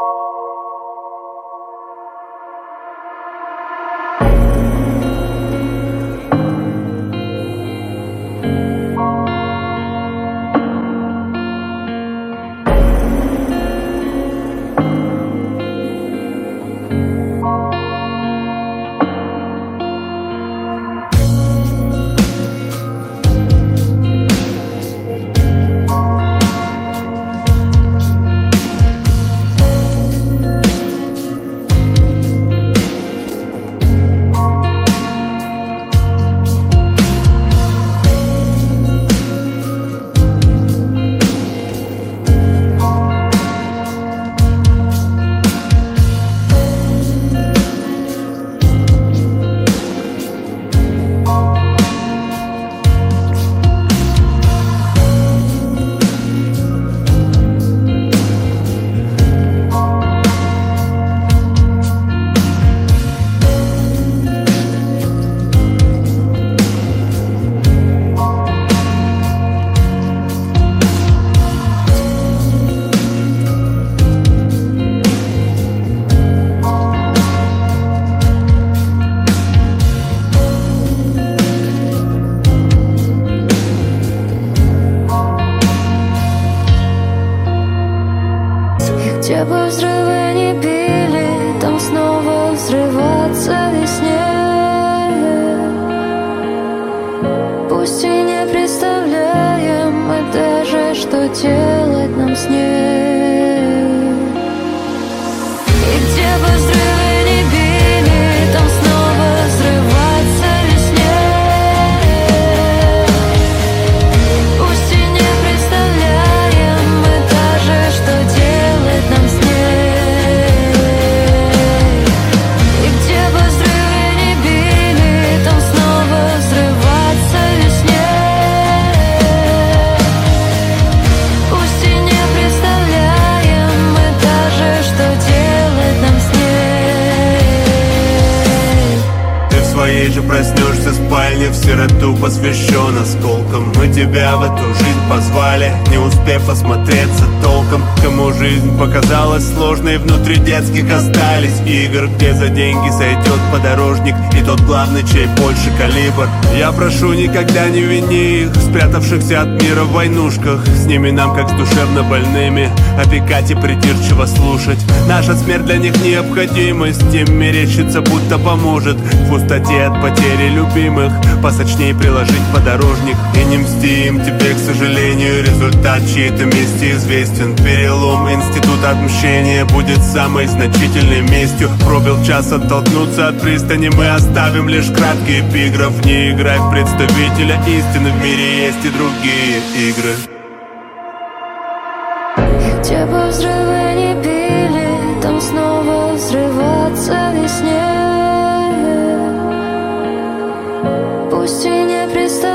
you посвящен осколкам. Мы тебя в эту жизнь позвали Не успев осмотреться толком. Кому жизнь показалась сложной Внутри детских остались игр Где за деньги сойдет подорожник И тот главный, чей больше калибр. Я прошу, никогда не вини их Спрятавшихся от мира в войнушках. С ними нам, как с душевно больными Опекать и придирчиво слушать. Наша смерть для них необходимость Им мерещится, будто поможет. В пустоте от потери любимых Посочнее приложить подорожник И не мстим тебе, к сожалению Результат чьей-то мести известен. Перелом института отмщения Будет самой значительной местью. Пробил час оттолкнуться от пристани Мы оставим лишь краткий эпиграф. Не играй в представителя истины В мире есть и другие игры. Где пусть и не представляю.